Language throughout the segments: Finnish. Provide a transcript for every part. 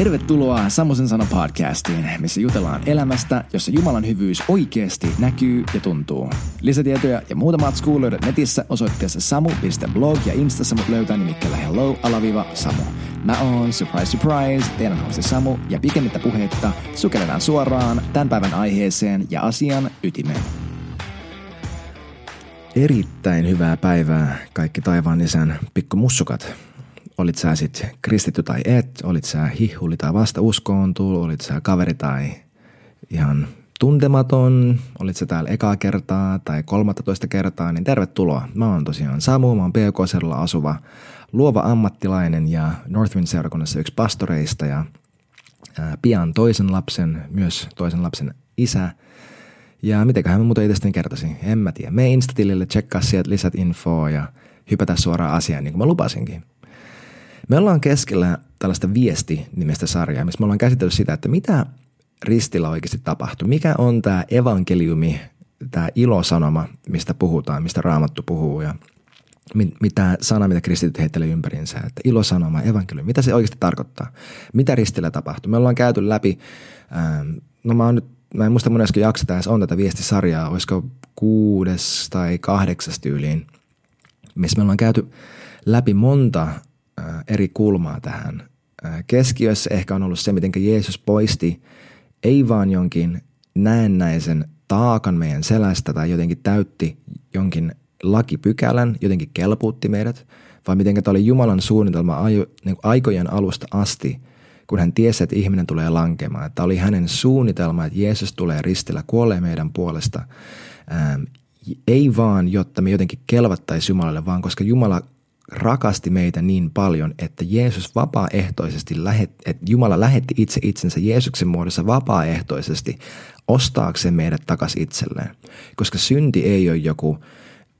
Tervetuloa Samosen sana podcastiin, missä jutellaan elämästä, jossa Jumalan hyvyys oikeasti näkyy ja tuntuu. Lisätietoja ja muuta matskua löydät netissä osoitteessa samu.blog ja instassa mut löytää nimikkeellä hello alaviva samu. Mä oon, surprise surprise, teidän hosti Samu ja pikemmittä puheitta sukelletaan suoraan tämän päivän aiheeseen ja asian ytimeen. Erittäin hyvää päivää kaikki taivaan isän pikkumussukat olit sä sit kristitty tai et, olit sä hihuli tai vasta uskoon tullut, olit sä kaveri tai ihan tuntematon, olit sä täällä ekaa kertaa tai kolmattatoista kertaa, niin tervetuloa. Mä oon tosiaan Samu, mä oon pk asuva luova ammattilainen ja Northwind seurakunnassa yksi pastoreista ja pian toisen lapsen, myös toisen lapsen isä. Ja mitenköhän mä muuta itsestäni kertoisin, en mä tiedä. Me Instatilille, tsekkaa sieltä lisät infoa ja hypätä suoraan asiaan, niin kuin mä lupasinkin. Me ollaan keskellä tällaista viesti-nimestä sarjaa, missä me ollaan käsitellyt sitä, että mitä ristillä oikeasti tapahtuu. Mikä on tämä evankeliumi, tämä ilosanoma, mistä puhutaan, mistä raamattu puhuu ja mitä sana, mitä kristityt heittelee ympäriinsä, että ilosanoma, evankeliumi, mitä se oikeasti tarkoittaa, mitä ristillä tapahtuu. Me ollaan käyty läpi, ähm, no mä, oon nyt, mä en muista monessa jakso tässä on tätä viestisarjaa, olisiko kuudes tai kahdeksas tyyliin, missä me ollaan käyty läpi monta eri kulmaa tähän. Keskiössä ehkä on ollut se, miten Jeesus poisti ei vaan jonkin näennäisen taakan meidän selästä tai jotenkin täytti jonkin lakipykälän, jotenkin kelpuutti meidät, vaan miten tämä oli Jumalan suunnitelma niin aikojen alusta asti, kun hän tiesi, että ihminen tulee lankemaan. Että oli hänen suunnitelma, että Jeesus tulee ristillä, kuolee meidän puolesta. Ei vaan, jotta me jotenkin kelvattaisiin Jumalalle, vaan koska Jumala rakasti meitä niin paljon, että Jeesus vapaaehtoisesti, lähet, että Jumala lähetti itse itsensä Jeesuksen muodossa vapaaehtoisesti ostaakseen meidät takaisin itselleen. Koska synti ei ole joku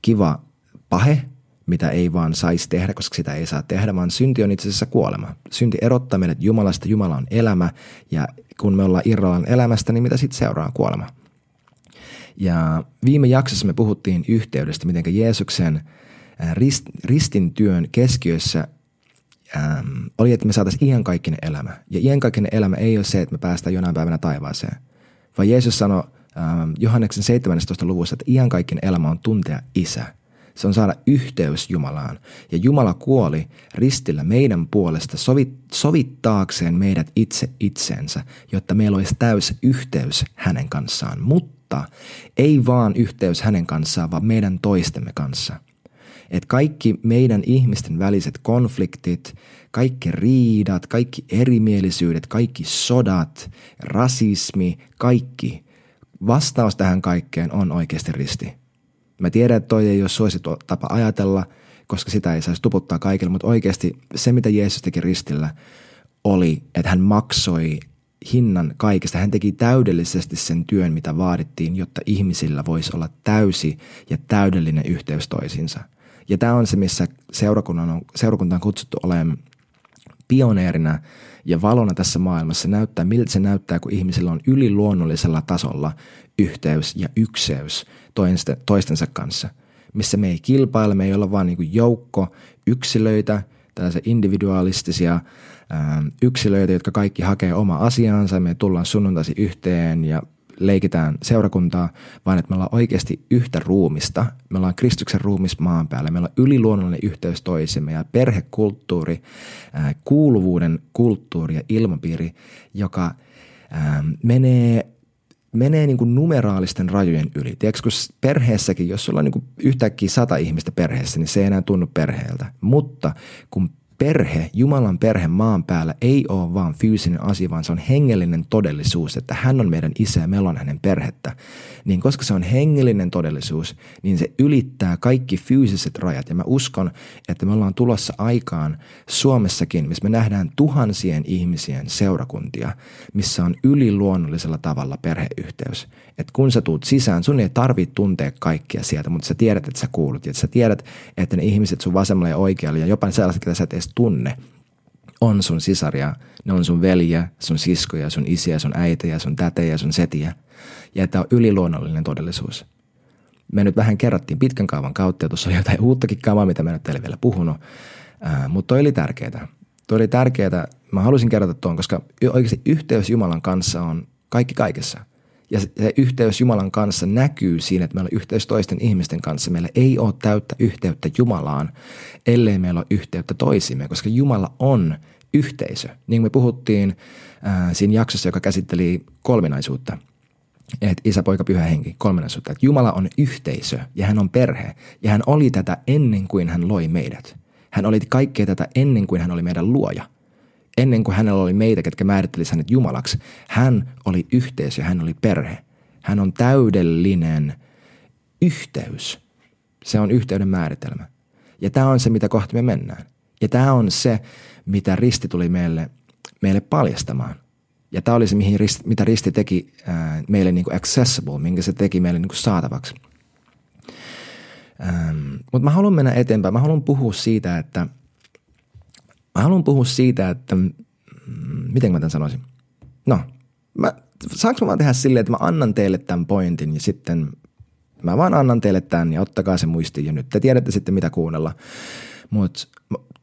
kiva pahe, mitä ei vaan saisi tehdä, koska sitä ei saa tehdä, vaan synti on itse asiassa kuolema. Synti erottaa meidät Jumalasta, Jumala on elämä, ja kun me ollaan irrallaan elämästä, niin mitä sitten seuraa? Kuolema. Ja viime jaksossa me puhuttiin yhteydestä, miten Jeesuksen – rist, ristin työn keskiössä ähm, oli, että me saataisiin iankaikkinen elämä. Ja iankaikkinen elämä ei ole se, että me päästään jonain päivänä taivaaseen. Vaan Jeesus sanoi ähm, Johanneksen 17. luvussa, että iankaikkinen elämä on tuntea isä. Se on saada yhteys Jumalaan. Ja Jumala kuoli ristillä meidän puolesta sovit, sovittaakseen meidät itse itseensä, jotta meillä olisi täys yhteys hänen kanssaan. Mutta ei vaan yhteys hänen kanssaan, vaan meidän toistemme kanssa – että kaikki meidän ihmisten väliset konfliktit, kaikki riidat, kaikki erimielisyydet, kaikki sodat, rasismi, kaikki, vastaus tähän kaikkeen on oikeasti risti. Mä tiedän, että toi ei ole suosittu tapa ajatella, koska sitä ei saisi tuputtaa kaikille, mutta oikeasti se, mitä Jeesus teki ristillä, oli, että hän maksoi hinnan kaikesta. Hän teki täydellisesti sen työn, mitä vaadittiin, jotta ihmisillä voisi olla täysi ja täydellinen yhteys toisiinsa – ja tämä on se, missä seurakunnan on, seurakunta on kutsuttu olemaan pioneerina ja valona tässä maailmassa. Näyttää, miltä se näyttää, kun ihmisillä on yliluonnollisella tasolla yhteys ja ykseys toistensa kanssa. Missä me ei kilpaile, me ei olla vaan niin joukko yksilöitä, tällaisia individualistisia yksilöitä, jotka kaikki hakee oma asiansa. Me tullaan sunnuntaisin yhteen ja leikitään seurakuntaa, vaan että me ollaan oikeasti yhtä ruumista. Me ollaan Kristuksen ruumis maan päällä. Meillä on yliluonnollinen yhteys toisemme ja perhekulttuuri, kuuluvuuden kulttuuri ja ilmapiiri, joka menee menee niin kuin numeraalisten rajojen yli. Tiedätkö, kun perheessäkin, jos sulla on niin kuin yhtäkkiä sata ihmistä perheessä, niin se ei enää tunnu perheeltä. Mutta kun perhe, Jumalan perhe maan päällä ei ole vaan fyysinen asia, vaan se on hengellinen todellisuus, että hän on meidän isä ja meillä on hänen perhettä. Niin koska se on hengellinen todellisuus, niin se ylittää kaikki fyysiset rajat. Ja mä uskon, että me ollaan tulossa aikaan Suomessakin, missä me nähdään tuhansien ihmisien seurakuntia, missä on yliluonnollisella tavalla perheyhteys. Että kun sä tuut sisään, sun ei tarvitse tuntea kaikkia sieltä, mutta sä tiedät, että sä kuulut. Ja sä tiedät, että ne ihmiset sun vasemmalla ja oikealla ja jopa sellaiset, että sä et edes tunne, on sun sisaria, ne on sun veljiä, sun siskoja, sun isiä, sun äitejä, sun tätejä, sun setiä. Ja että on yliluonnollinen todellisuus. Me nyt vähän kerrattiin pitkän kaavan kautta ja tuossa oli jotain uuttakin kaamaa, mitä mä ole teille vielä puhunut, ää, mutta toi oli tärkeää. Tuo oli tärkeää. Mä halusin kertoa tuon, koska oikeasti yhteys Jumalan kanssa on kaikki kaikessa. Ja se yhteys Jumalan kanssa näkyy siinä, että meillä on yhteys toisten ihmisten kanssa. Meillä ei ole täyttä yhteyttä Jumalaan, ellei meillä ole yhteyttä toisimme, koska Jumala on yhteisö. Niin kuin me puhuttiin ää, siinä jaksossa, joka käsitteli kolminaisuutta – että isä, poika, pyhä henki, kolminaisuutta. Että Jumala on yhteisö ja hän on perhe ja hän oli tätä ennen kuin hän loi meidät. Hän oli kaikkea tätä ennen kuin hän oli meidän luoja. Ennen kuin hänellä oli meitä, ketkä määrittelisi hänet Jumalaksi. Hän oli yhteisö, hän oli perhe. Hän on täydellinen yhteys. Se on yhteyden määritelmä. Ja tämä on se, mitä kohti me mennään. Ja tämä on se, mitä risti tuli meille, meille paljastamaan – ja tämä oli se, mihin risti, mitä Risti teki ää, meille niin kuin accessible, minkä se teki meille niin kuin saatavaksi. Ähm, Mutta mä haluan mennä eteenpäin. Mä haluan puhua siitä, että mä haluan puhua siitä, että miten mä tämän sanoisin. No, mä, saanko mä vaan tehdä silleen, että mä annan teille tämän pointin ja sitten mä vaan annan teille tämän ja ottakaa se muistiin ja nyt te tiedätte sitten mitä kuunnella. Mutta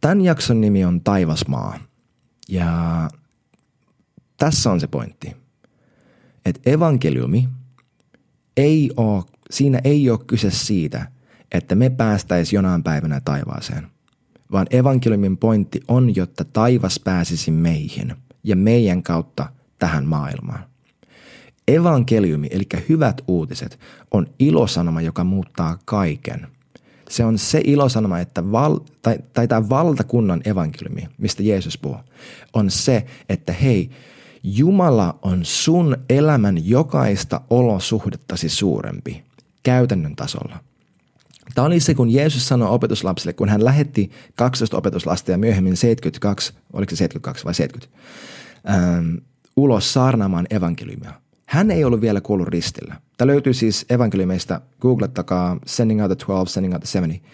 tämän jakson nimi on Taivasmaa ja tässä on se pointti. Että evankeliumi ei ole, siinä ei ole kyse siitä, että me päästäisiin jonain päivänä taivaaseen, vaan evankeliumin pointti on, jotta taivas pääsisi meihin ja meidän kautta tähän maailmaan. Evankeliumi, eli hyvät uutiset, on ilosanoma, joka muuttaa kaiken. Se on se ilosanoma, että val, tai, tai tämä valtakunnan evankeliumi, mistä Jeesus puhuu, on se, että hei, Jumala on sun elämän jokaista olosuhdettasi suurempi käytännön tasolla. Tämä oli se, kun Jeesus sanoi opetuslapsille, kun hän lähetti 12 opetuslasta ja myöhemmin 72, oliko se 72 vai 70, ähm, ulos saarnaamaan evankeliumia. Hän ei ollut vielä kuollut ristillä. Tämä löytyy siis evankeliumeista, googlettakaa Sending out the 12, Sending out the 70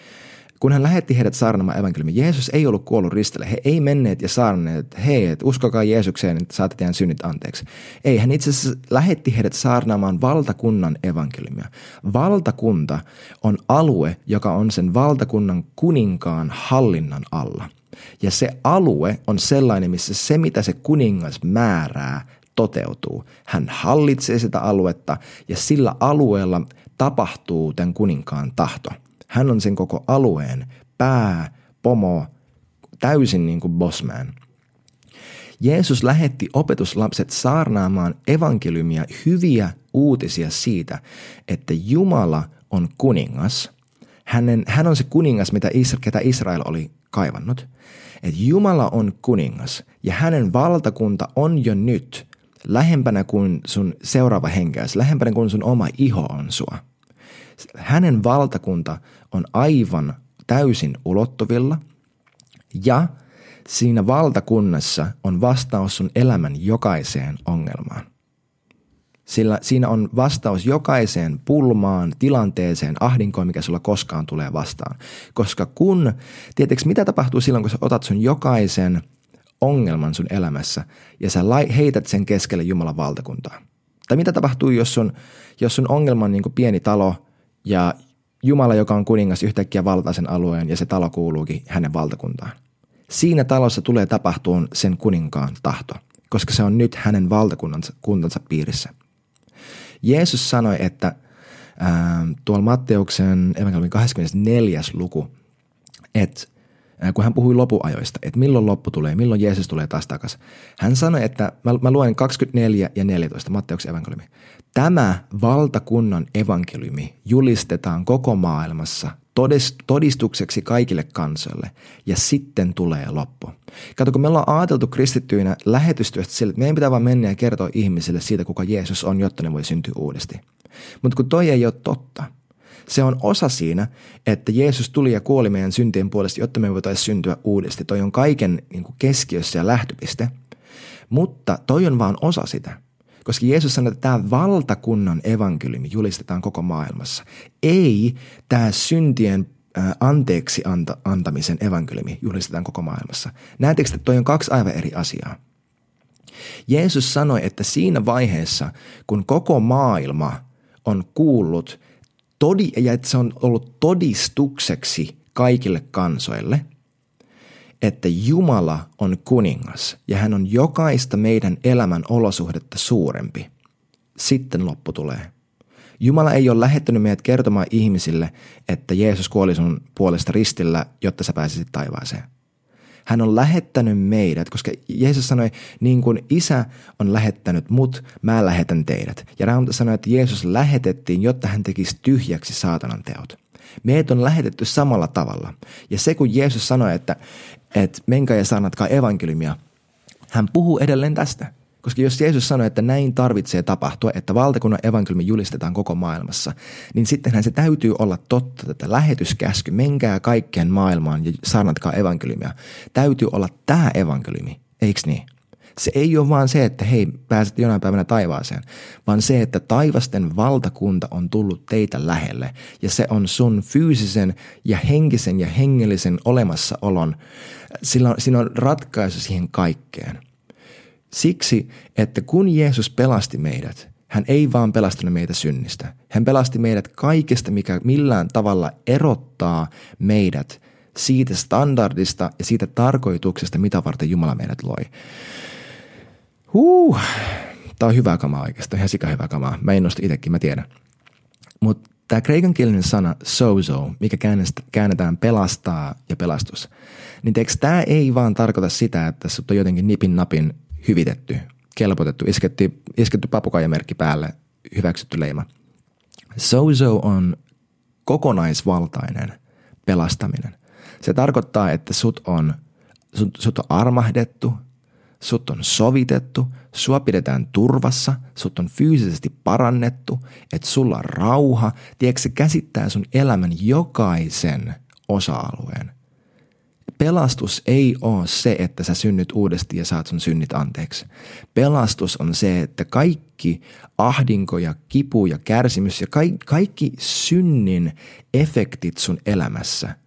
kun hän lähetti heidät saarnaamaan evankeliumin, Jeesus ei ollut kuollut ristille. He ei menneet ja saarneet, että hei, et uskokaa Jeesukseen, että saatte teidän synnit anteeksi. Ei, hän itse asiassa lähetti heidät saarnaamaan valtakunnan evankeliumia. Valtakunta on alue, joka on sen valtakunnan kuninkaan hallinnan alla. Ja se alue on sellainen, missä se, mitä se kuningas määrää, toteutuu. Hän hallitsee sitä aluetta ja sillä alueella tapahtuu tämän kuninkaan tahto – hän on sen koko alueen pää, pomo, täysin niin kuin bossman. Jeesus lähetti opetuslapset saarnaamaan evankeliumia hyviä uutisia siitä, että Jumala on kuningas. Hänen, hän on se kuningas, mitä Isra, ketä Israel oli kaivannut. Että Jumala on kuningas ja hänen valtakunta on jo nyt lähempänä kuin sun seuraava henkäys, lähempänä kuin sun oma iho on sua – hänen valtakunta on aivan täysin ulottuvilla ja siinä valtakunnassa on vastaus sun elämän jokaiseen ongelmaan. Sillä siinä on vastaus jokaiseen pulmaan, tilanteeseen, ahdinkoon, mikä sulla koskaan tulee vastaan. Koska kun, tietysti mitä tapahtuu silloin, kun sä otat sun jokaisen ongelman sun elämässä ja sä heität sen keskelle Jumalan valtakuntaa? Tai mitä tapahtuu, jos sun, jos sun ongelma on niin pieni talo ja Jumala, joka on kuningas, yhtäkkiä valtaa sen alueen ja se talo kuuluukin hänen valtakuntaan. Siinä talossa tulee tapahtuun sen kuninkaan tahto, koska se on nyt hänen valtakunnansa kuntansa piirissä. Jeesus sanoi, että ää, tuolla Matteuksen evankeliumin 24. luku, että kun hän puhui lopuajoista, että milloin loppu tulee, milloin Jeesus tulee taas takaisin. Hän sanoi, että mä, mä luen 24 ja 14 Matteuksen evankeliumi. Tämä valtakunnan evankeliumi julistetaan koko maailmassa todistukseksi kaikille kansoille ja sitten tulee loppu. Kato, kun me ollaan ajateltu kristittyinä lähetystyöstä sille, että meidän pitää vaan mennä ja kertoa ihmisille siitä, kuka Jeesus on, jotta ne voi syntyä uudesti. Mutta kun toi ei ole totta, se on osa siinä, että Jeesus tuli ja kuoli meidän syntien puolesta, jotta me voitaisiin syntyä uudesti. Toi on kaiken niin kuin keskiössä ja lähtöpiste. Mutta toi on vaan osa sitä. Koska Jeesus sanoi, että tämä valtakunnan evankeliumi julistetaan koko maailmassa. Ei tämä syntien anteeksi anta, antamisen evankeliumi julistetaan koko maailmassa. Näettekö, että toi on kaksi aivan eri asiaa? Jeesus sanoi, että siinä vaiheessa, kun koko maailma on kuullut todi, ja että se on ollut todistukseksi kaikille kansoille, että Jumala on kuningas ja hän on jokaista meidän elämän olosuhdetta suurempi. Sitten loppu tulee. Jumala ei ole lähettänyt meidät kertomaan ihmisille, että Jeesus kuoli sun puolesta ristillä, jotta sä pääsisit taivaaseen. Hän on lähettänyt meidät, koska Jeesus sanoi, niin kuin isä on lähettänyt mut, mä lähetän teidät. Ja Raamattu sanoi, että Jeesus lähetettiin, jotta hän tekisi tyhjäksi saatanan teot. Meidät on lähetetty samalla tavalla. Ja se, kun Jeesus sanoi, että, että menkää ja saarnatkaa evankeliumia, hän puhuu edelleen tästä. Koska jos Jeesus sanoi, että näin tarvitsee tapahtua, että valtakunnan evankeliumi julistetaan koko maailmassa, niin sittenhän se täytyy olla totta, että lähetyskäsky, menkää kaikkeen maailmaan ja saarnatkaa evankeliumia, täytyy olla tämä evankeliumi, eikö niin? Se ei ole vaan se, että hei, pääset jonain päivänä taivaaseen, vaan se, että taivasten valtakunta on tullut teitä lähelle ja se on sun fyysisen ja henkisen ja hengellisen olemassaolon, sillä on, siinä on ratkaisu siihen kaikkeen. Siksi, että kun Jeesus pelasti meidät, hän ei vaan pelastanut meitä synnistä. Hän pelasti meidät kaikesta, mikä millään tavalla erottaa meidät siitä standardista ja siitä tarkoituksesta, mitä varten Jumala meidät loi. Huh. Tämä on hyvä kamaa oikeastaan, ihan sika hyvä kamaa. Mä ennusti itsekin, mä tiedän. Mutta tämä kreikankielinen sana sozo, mikä käännetään pelastaa ja pelastus, niin tämä ei vaan tarkoita sitä, että sut on jotenkin nipin napin hyvitetty, kelpotettu, isketty, isketty papukaijamerkki päälle, hyväksytty leima. Sozo on kokonaisvaltainen pelastaminen. Se tarkoittaa, että sut on, sut, sut on armahdettu, sut on sovitettu, sua pidetään turvassa, sut on fyysisesti parannettu, että sulla on rauha. Tiedätkö, se käsittää sun elämän jokaisen osa-alueen. Pelastus ei ole se, että sä synnyt uudesti ja saat sun synnit anteeksi. Pelastus on se, että kaikki ahdinko ja kipu ja kärsimys ja kaikki synnin efektit sun elämässä –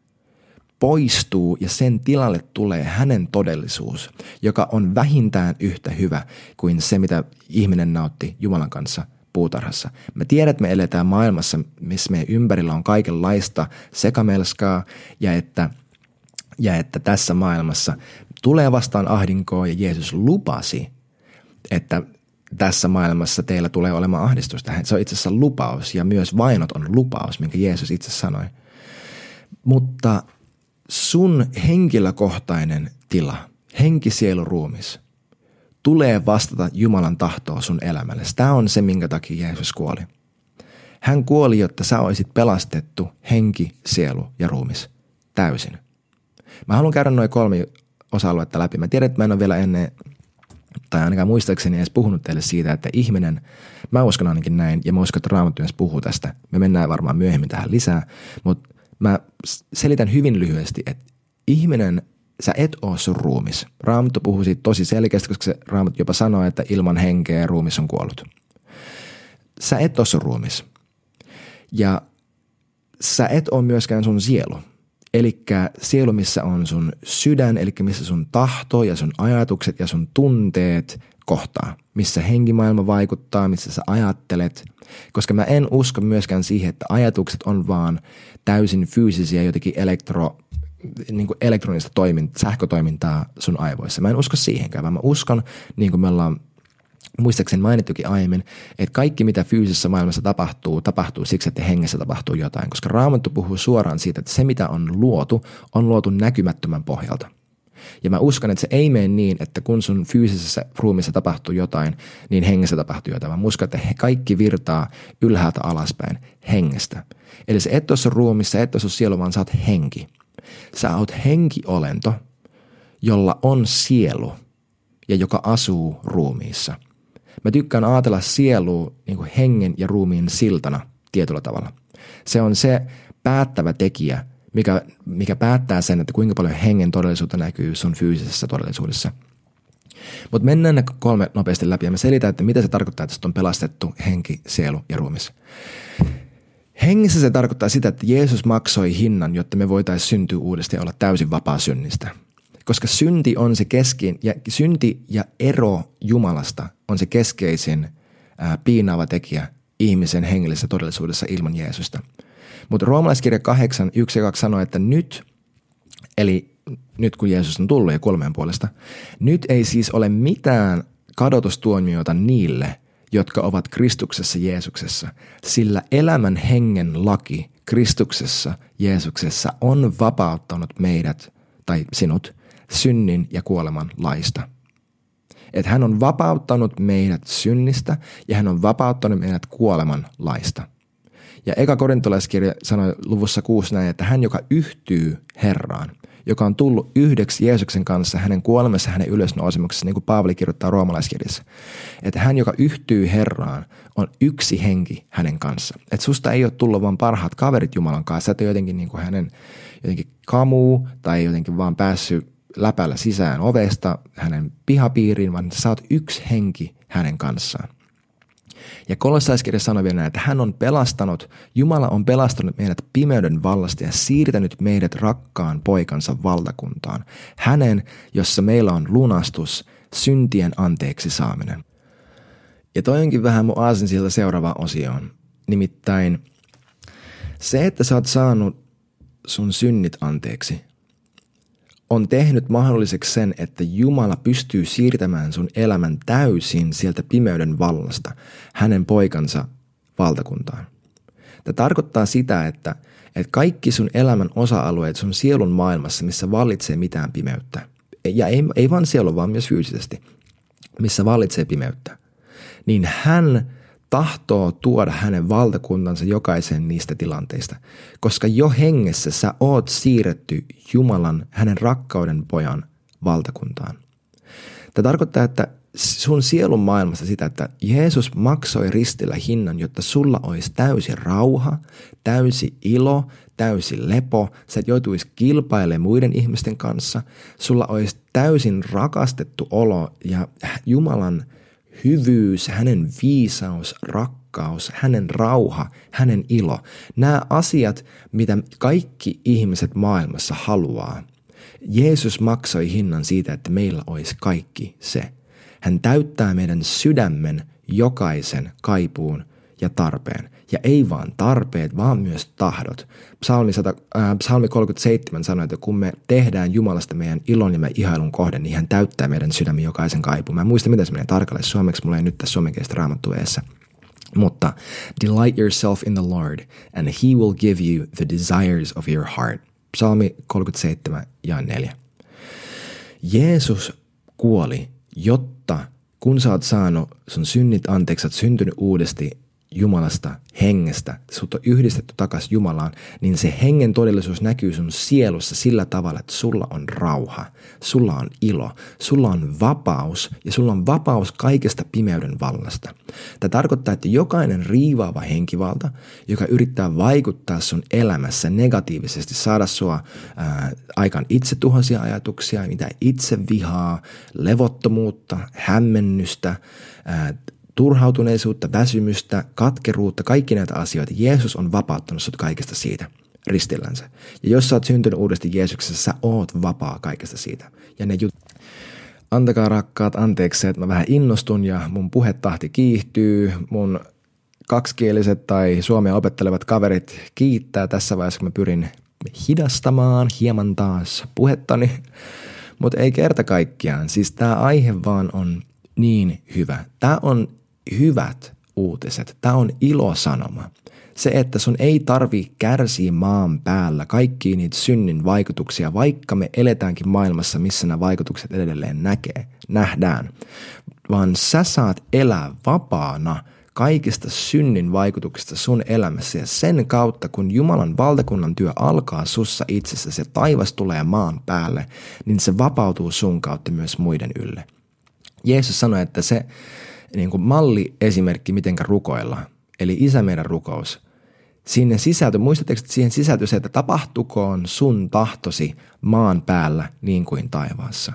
poistuu ja sen tilalle tulee hänen todellisuus, joka on vähintään yhtä hyvä kuin se, mitä ihminen nautti Jumalan kanssa puutarhassa. Me tiedät, että me eletään maailmassa, missä meidän ympärillä on kaikenlaista sekamelskaa ja että, ja että tässä maailmassa tulee vastaan ahdinkoa ja Jeesus lupasi, että tässä maailmassa teillä tulee olemaan ahdistusta. Se on itse asiassa lupaus ja myös vainot on lupaus, minkä Jeesus itse sanoi. Mutta sun henkilökohtainen tila, henki, sielu, ruumis, tulee vastata Jumalan tahtoa sun elämälle. Tämä on se, minkä takia Jeesus kuoli. Hän kuoli, jotta sä olisit pelastettu henki, sielu ja ruumis täysin. Mä haluan käydä noin kolme osa-aluetta läpi. Mä tiedän, että mä en ole vielä ennen, tai ainakaan muistaakseni edes puhunut teille siitä, että ihminen, mä uskon ainakin näin, ja mä uskon, että Raamattu myös puhuu tästä. Me mennään varmaan myöhemmin tähän lisää, mutta mä selitän hyvin lyhyesti, että ihminen, sä et ole sun ruumis. Raamattu puhuu siitä tosi selkeästi, koska se Raamattu jopa sanoo, että ilman henkeä ruumis on kuollut. Sä et ole sun ruumis. Ja sä et ole myöskään sun sielu. Eli sielu, missä on sun sydän, eli missä sun tahto ja sun ajatukset ja sun tunteet kohtaa. Missä henkimaailma vaikuttaa, missä sä ajattelet. Koska mä en usko myöskään siihen, että ajatukset on vaan täysin fyysisiä jotenkin elektro, niin kuin elektronista toimintaa, sähkötoimintaa sun aivoissa. Mä en usko siihenkään, vaan mä uskon, niin kuin me ollaan muistaakseni mainittukin aiemmin, että kaikki mitä fyysisessä maailmassa tapahtuu, tapahtuu siksi, että hengessä tapahtuu jotain, koska Raamattu puhuu suoraan siitä, että se mitä on luotu, on luotu näkymättömän pohjalta. Ja mä uskon, että se ei mene niin, että kun sun fyysisessä ruumissa tapahtuu jotain, niin hengessä tapahtuu jotain. Mä uskon, että kaikki virtaa ylhäältä alaspäin hengestä. Eli se et ole sun ruumissa, et ole sun sielu, vaan sä oot henki. Sä oot henkiolento, jolla on sielu ja joka asuu ruumiissa. Mä tykkään ajatella sielua niin hengen ja ruumiin siltana tietyllä tavalla. Se on se päättävä tekijä, mikä, mikä päättää sen, että kuinka paljon hengen todellisuutta näkyy sun fyysisessä todellisuudessa. Mutta mennään ne kolme nopeasti läpi ja mä selitän, että mitä se tarkoittaa, että on pelastettu henki, sielu ja ruumis. Hengissä se tarkoittaa sitä, että Jeesus maksoi hinnan, jotta me voitaisiin syntyä uudestaan ja olla täysin vapaa synnistä. Koska synti on se keskein, ja synti ja ero Jumalasta on se keskeisin ää, piinaava tekijä ihmisen hengellisessä todellisuudessa ilman Jeesusta. Mutta roomalaiskirja 8, 1 ja 2 sanoo, että nyt, eli nyt kun Jeesus on tullut ja kolmeen puolesta. Nyt ei siis ole mitään kadotustuomioita niille, jotka ovat Kristuksessa Jeesuksessa, sillä elämän hengen laki Kristuksessa Jeesuksessa on vapauttanut meidät tai sinut synnin ja kuoleman laista. Että hän on vapauttanut meidät synnistä ja hän on vapauttanut meidät kuoleman laista. Ja eka korintolaiskirja sanoi luvussa 6 näin, että hän, joka yhtyy Herraan, joka on tullut yhdeksi Jeesuksen kanssa hänen kuolemassa hänen ylösnousemuksessa, niin kuin Paavali kirjoittaa roomalaiskirjassa. Että hän, joka yhtyy Herraan, on yksi henki hänen kanssa. Että susta ei ole tullut vain parhaat kaverit Jumalan kanssa, et ole jotenkin niin kuin hänen jotenkin kamuu tai jotenkin vaan päässyt läpällä sisään ovesta hänen pihapiiriin, vaan sä oot yksi henki hänen kanssaan. Ja kolossaiskirja sanoi vielä näin, että hän on pelastanut, Jumala on pelastanut meidät pimeyden vallasta ja siirtänyt meidät rakkaan poikansa valtakuntaan. Hänen, jossa meillä on lunastus, syntien anteeksi saaminen. Ja toi onkin vähän mun aasinsilta seuraava osioon. Nimittäin se, että sä oot saanut sun synnit anteeksi, on tehnyt mahdolliseksi sen, että Jumala pystyy siirtämään sun elämän täysin sieltä pimeyden vallasta hänen poikansa valtakuntaan. Tämä tarkoittaa sitä, että, että kaikki sun elämän osa-alueet sun sielun maailmassa, missä vallitsee mitään pimeyttä, ja ei, ei vain sielun, vaan myös fyysisesti, missä vallitsee pimeyttä, niin hän tahtoo tuoda hänen valtakuntansa jokaisen niistä tilanteista, koska jo hengessä sä oot siirretty Jumalan, hänen rakkauden pojan valtakuntaan. Tämä tarkoittaa, että sun sielun maailmassa sitä, että Jeesus maksoi ristillä hinnan, jotta sulla olisi täysi rauha, täysi ilo, täysi lepo, sä et joutuisi kilpailemaan muiden ihmisten kanssa, sulla olisi täysin rakastettu olo ja Jumalan – hyvyys, hänen viisaus, rakkaus, hänen rauha, hänen ilo. Nämä asiat, mitä kaikki ihmiset maailmassa haluaa. Jeesus maksoi hinnan siitä, että meillä olisi kaikki se. Hän täyttää meidän sydämen jokaisen kaipuun ja tarpeen. Ja ei vaan tarpeet, vaan myös tahdot. Psalmi, 100, äh, Psalmi 37 sanoi, että kun me tehdään Jumalasta meidän ilon ja meidän ihailun kohde, niin hän täyttää meidän sydämen jokaisen kaipuun. Mä en muista, miten se menee tarkalleen suomeksi. Mulla ei nyt tässä suomenkielistä raamattu eessä. Mutta delight yourself in the Lord, and he will give you the desires of your heart. Psalmi 37 ja 4. Jeesus kuoli, jotta kun sä oot saanut sun synnit anteeksi, sä oot syntynyt uudesti, Jumalasta, hengestä, sut on yhdistetty takaisin Jumalaan, niin se hengen todellisuus näkyy sun sielussa sillä tavalla, että sulla on rauha, sulla on ilo, sulla on vapaus ja sulla on vapaus kaikesta pimeyden vallasta. Tämä tarkoittaa, että jokainen riivaava henkivalta, joka yrittää vaikuttaa sun elämässä negatiivisesti, saada sua ää, aikaan itsetuhoisia ajatuksia, mitä itse vihaa, levottomuutta, hämmennystä, ää, turhautuneisuutta, väsymystä, katkeruutta, kaikki näitä asioita. Jeesus on vapauttanut sut kaikesta siitä ristillänsä. Ja jos sä oot syntynyt uudesti Jeesuksessa, sä oot vapaa kaikesta siitä. Ja ne jut- Antakaa rakkaat anteeksi, että mä vähän innostun ja mun puhetahti kiihtyy. Mun kaksikieliset tai suomea opettelevat kaverit kiittää tässä vaiheessa, kun mä pyrin hidastamaan hieman taas puhettani. Mutta ei kerta kaikkiaan. Siis tämä aihe vaan on niin hyvä. Tämä on hyvät uutiset. Tämä on ilosanoma. Se, että sun ei tarvi kärsiä maan päällä kaikki niitä synnin vaikutuksia, vaikka me eletäänkin maailmassa, missä nämä vaikutukset edelleen näkee, nähdään. Vaan sä saat elää vapaana kaikista synnin vaikutuksista sun elämässä ja sen kautta, kun Jumalan valtakunnan työ alkaa sussa itsessä, se taivas tulee maan päälle, niin se vapautuu sun kautta myös muiden ylle. Jeesus sanoi, että se, niin kuin malliesimerkki, miten rukoilla, eli isä meidän rukous, sinne sisältö, muistatteko, että siihen sisältö se, että tapahtukoon sun tahtosi maan päällä niin kuin taivaassa.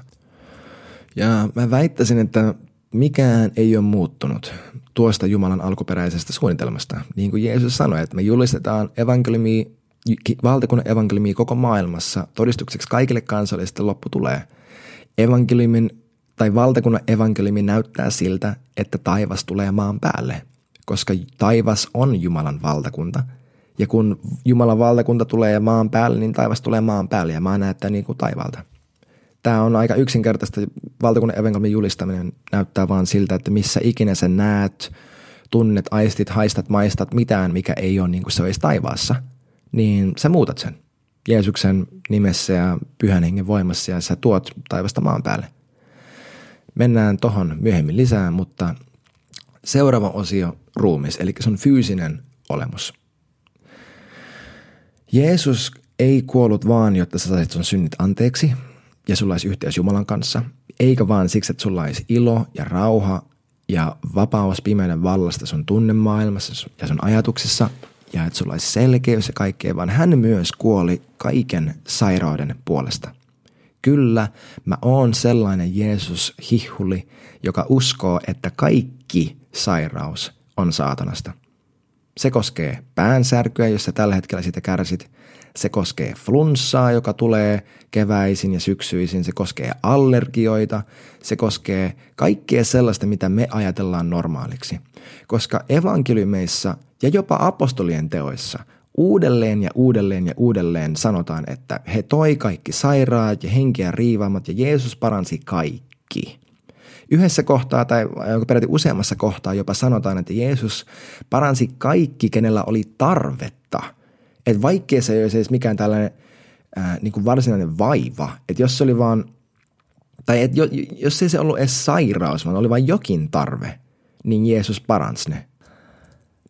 Ja mä väittäisin, että mikään ei ole muuttunut tuosta Jumalan alkuperäisestä suunnitelmasta. Niin kuin Jeesus sanoi, että me julistetaan evankeliumia, valtakunnan evankeliumia koko maailmassa todistukseksi kaikille kansalle, sitten loppu tulee. Evankeliumin tai valtakunnan evankeliumi näyttää siltä, että taivas tulee maan päälle, koska taivas on Jumalan valtakunta. Ja kun Jumalan valtakunta tulee maan päälle, niin taivas tulee maan päälle ja maa näyttää niin kuin taivalta. Tämä on aika yksinkertaista. Valtakunnan evankeliumin julistaminen näyttää vaan siltä, että missä ikinä sä näet, tunnet, aistit, haistat, maistat mitään, mikä ei ole niin kuin se olisi taivaassa, niin sä muutat sen. Jeesuksen nimessä ja pyhän hengen voimassa ja sä tuot taivasta maan päälle. Mennään tohon myöhemmin lisää, mutta seuraava osio ruumis, eli sun fyysinen olemus. Jeesus ei kuollut vaan, jotta sä saisit sun synnit anteeksi ja sulla olisi yhteys Jumalan kanssa, eikä vaan siksi, että sulla olisi ilo ja rauha ja vapaus pimeyden vallasta sun tunnemaailmassa ja sun ajatuksissa ja että sulla olisi selkeys ja kaikkea, vaan hän myös kuoli kaiken sairauden puolesta. Kyllä, mä oon sellainen Jeesus hihuli, joka uskoo, että kaikki sairaus on saatanasta. Se koskee päänsärkyä, jossa tällä hetkellä sitä kärsit. Se koskee flunssaa, joka tulee keväisin ja syksyisin. Se koskee allergioita. Se koskee kaikkea sellaista, mitä me ajatellaan normaaliksi. Koska evankeliumeissa ja jopa apostolien teoissa uudelleen ja uudelleen ja uudelleen sanotaan, että he toi kaikki sairaat ja henkiä riivaamat ja Jeesus paransi kaikki. Yhdessä kohtaa tai peräti useammassa kohtaa jopa sanotaan, että Jeesus paransi kaikki, kenellä oli tarvetta. Että vaikkei se ei olisi edes mikään tällainen ää, niin kuin varsinainen vaiva, että jos se oli vaan, tai että jo, jos ei se ollut edes sairaus, vaan oli vain jokin tarve, niin Jeesus paransi ne.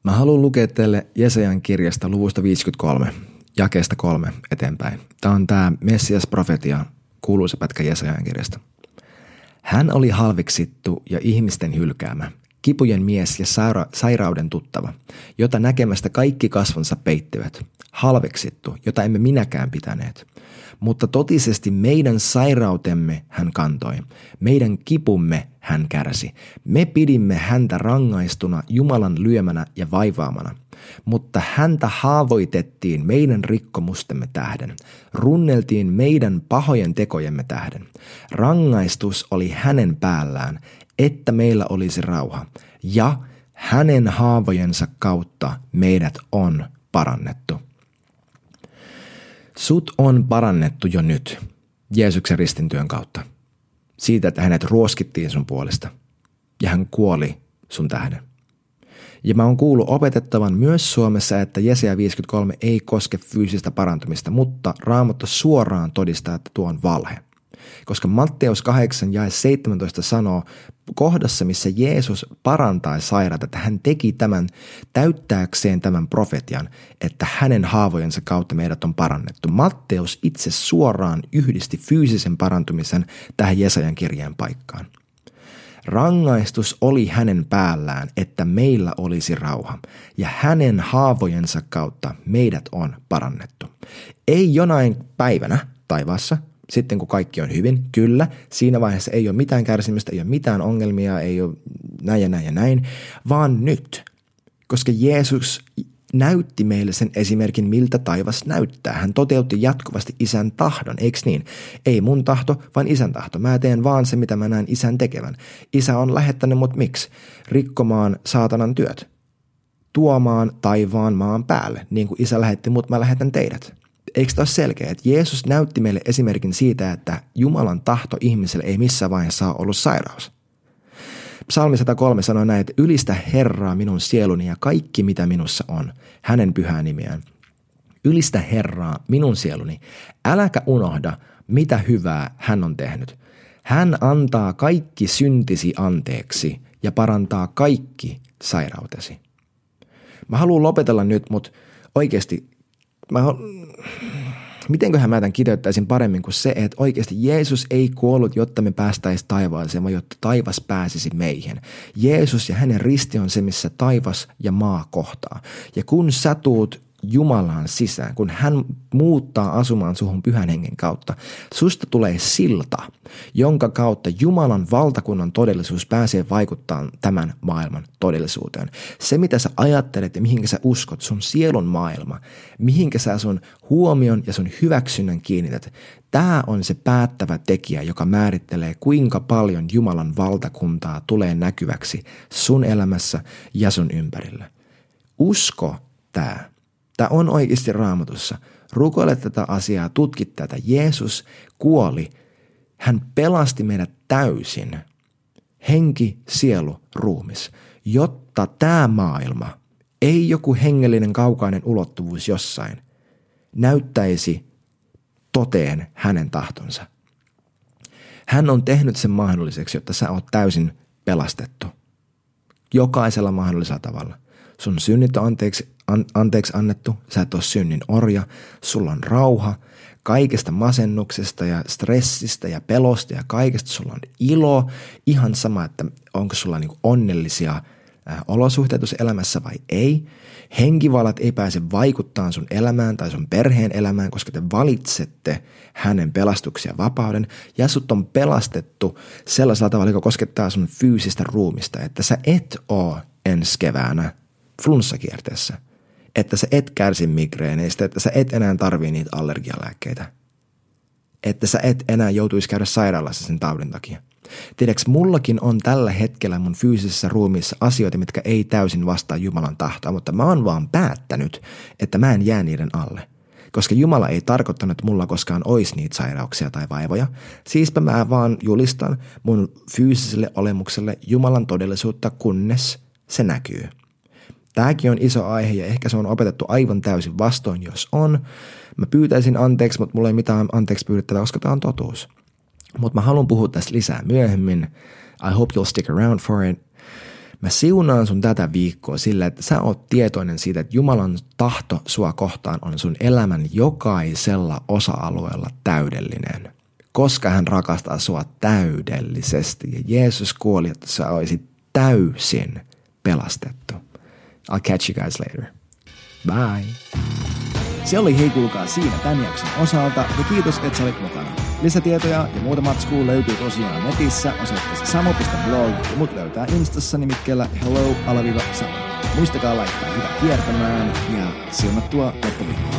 Mä haluan lukea teille Jesajan kirjasta luvusta 53, jakeesta kolme eteenpäin. Tämä on tämä Messias-profetia, kuuluisa pätkä Jesajan kirjasta. Hän oli halveksittu ja ihmisten hylkäämä, kipujen mies ja saira- sairauden tuttava, jota näkemästä kaikki kasvonsa peittyvät, halveksittu, jota emme minäkään pitäneet. Mutta totisesti meidän sairautemme hän kantoi, meidän kipumme hän kärsi. Me pidimme häntä rangaistuna Jumalan lyömänä ja vaivaamana, mutta häntä haavoitettiin meidän rikkomustemme tähden, runneltiin meidän pahojen tekojemme tähden. Rangaistus oli hänen päällään, että meillä olisi rauha, ja hänen haavojensa kautta meidät on parannettu. Sut on parannettu jo nyt Jeesuksen ristintyön kautta. Siitä, että hänet ruoskittiin sun puolesta ja hän kuoli sun tähden. Ja mä oon kuullut opetettavan myös Suomessa, että Jesaja 53 ei koske fyysistä parantumista, mutta Raamattu suoraan todistaa, että tuo on valhe. Koska Matteus 8 ja 17 sanoo kohdassa, missä Jeesus parantaa sairaat, että hän teki tämän täyttääkseen tämän profetian, että hänen haavojensa kautta meidät on parannettu. Matteus itse suoraan yhdisti fyysisen parantumisen tähän Jesajan kirjeen paikkaan. Rangaistus oli hänen päällään, että meillä olisi rauha, ja hänen haavojensa kautta meidät on parannettu. Ei jonain päivänä taivaassa, sitten kun kaikki on hyvin, kyllä, siinä vaiheessa ei ole mitään kärsimystä, ei ole mitään ongelmia, ei ole näin ja näin ja näin, vaan nyt, koska Jeesus näytti meille sen esimerkin, miltä taivas näyttää. Hän toteutti jatkuvasti isän tahdon, eikö niin? Ei mun tahto, vaan isän tahto. Mä teen vaan se, mitä mä näen isän tekevän. Isä on lähettänyt mut miksi? Rikkomaan saatanan työt. Tuomaan taivaan maan päälle. Niin kuin isä lähetti mut, mä lähetän teidät. Eikö tämä ole selkeä, että Jeesus näytti meille esimerkin siitä, että Jumalan tahto ihmiselle ei missään vaiheessa ole ollut sairaus. Psalmi 103 sanoo näin, että ylistä Herraa minun sieluni ja kaikki mitä minussa on, hänen pyhää nimiään. Ylistä Herraa minun sieluni, äläkä unohda, mitä hyvää hän on tehnyt. Hän antaa kaikki syntisi anteeksi ja parantaa kaikki sairautesi. Mä haluan lopetella nyt, mutta oikeasti mä mitenköhän mä tämän kiteyttäisin paremmin kuin se, että oikeasti Jeesus ei kuollut, jotta me päästäisiin taivaaseen, vaan jotta taivas pääsisi meihin. Jeesus ja hänen risti on se, missä taivas ja maa kohtaa. Ja kun sä tuut Jumalaan sisään, kun hän muuttaa asumaan suhun pyhän hengen kautta. Susta tulee silta, jonka kautta Jumalan valtakunnan todellisuus pääsee vaikuttamaan tämän maailman todellisuuteen. Se, mitä sä ajattelet ja mihinkä sä uskot, sun sielun maailma, mihinkä sä sun huomion ja sun hyväksynnän kiinnität, tämä on se päättävä tekijä, joka määrittelee, kuinka paljon Jumalan valtakuntaa tulee näkyväksi sun elämässä ja sun ympärillä. Usko tämä Tämä on oikeasti raamatussa. Rukoile tätä asiaa, tutkit tätä. Jeesus kuoli. Hän pelasti meidät täysin, henki, sielu, ruumis, jotta tämä maailma, ei joku hengellinen kaukainen ulottuvuus jossain, näyttäisi toteen hänen tahtonsa. Hän on tehnyt sen mahdolliseksi, jotta sä oot täysin pelastettu. Jokaisella mahdollisella tavalla. Sun synnit on anteeksi, an, anteeksi annettu, sä et ole synnin orja, sulla on rauha, kaikesta masennuksesta ja stressistä ja pelosta ja kaikesta sulla on ilo. Ihan sama, että onko sulla niin onnellisia olosuhteet elämässä vai ei. Henkivalat ei pääse vaikuttaa sun elämään tai sun perheen elämään, koska te valitsette hänen pelastuksia ja vapauden. Ja sut on pelastettu sellaisella tavalla, joka koskettaa sun fyysistä ruumista, että sä et oo ensi keväänä flunssakierteessä. Että sä et kärsi migreeneistä, että sä et enää tarvii niitä allergialääkkeitä. Että sä et enää joutuisi käydä sairaalassa sen taudin takia. Tiedäks, mullakin on tällä hetkellä mun fyysisessä ruumiissa asioita, mitkä ei täysin vastaa Jumalan tahtoa, mutta mä oon vaan päättänyt, että mä en jää niiden alle. Koska Jumala ei tarkoittanut, että mulla koskaan olisi niitä sairauksia tai vaivoja. Siispä mä vaan julistan mun fyysiselle olemukselle Jumalan todellisuutta, kunnes se näkyy. Tämäkin on iso aihe ja ehkä se on opetettu aivan täysin vastoin, jos on. Mä pyytäisin anteeksi, mutta mulla ei mitään anteeksi pyydettävää, koska tämä on totuus. Mutta mä haluan puhua tästä lisää myöhemmin. I hope you'll stick around for it. Mä siunaan sun tätä viikkoa sillä, että sä oot tietoinen siitä, että Jumalan tahto sua kohtaan on sun elämän jokaisella osa-alueella täydellinen. Koska hän rakastaa sua täydellisesti ja Jeesus kuoli, että sä olisit täysin pelastettu. I'll catch you guys later. Bye. Se oli hei kuulkaa siinä tämän jakson osalta ja kiitos, että sä olit mukana. Lisätietoja ja muuta matskua löytyy tosiaan netissä osoitteessa samo.blog ja mut löytää Instassa nimikkeellä hello-samo. Muistakaa laittaa hyvä kiertämään ja siunattua loppuviikkoa.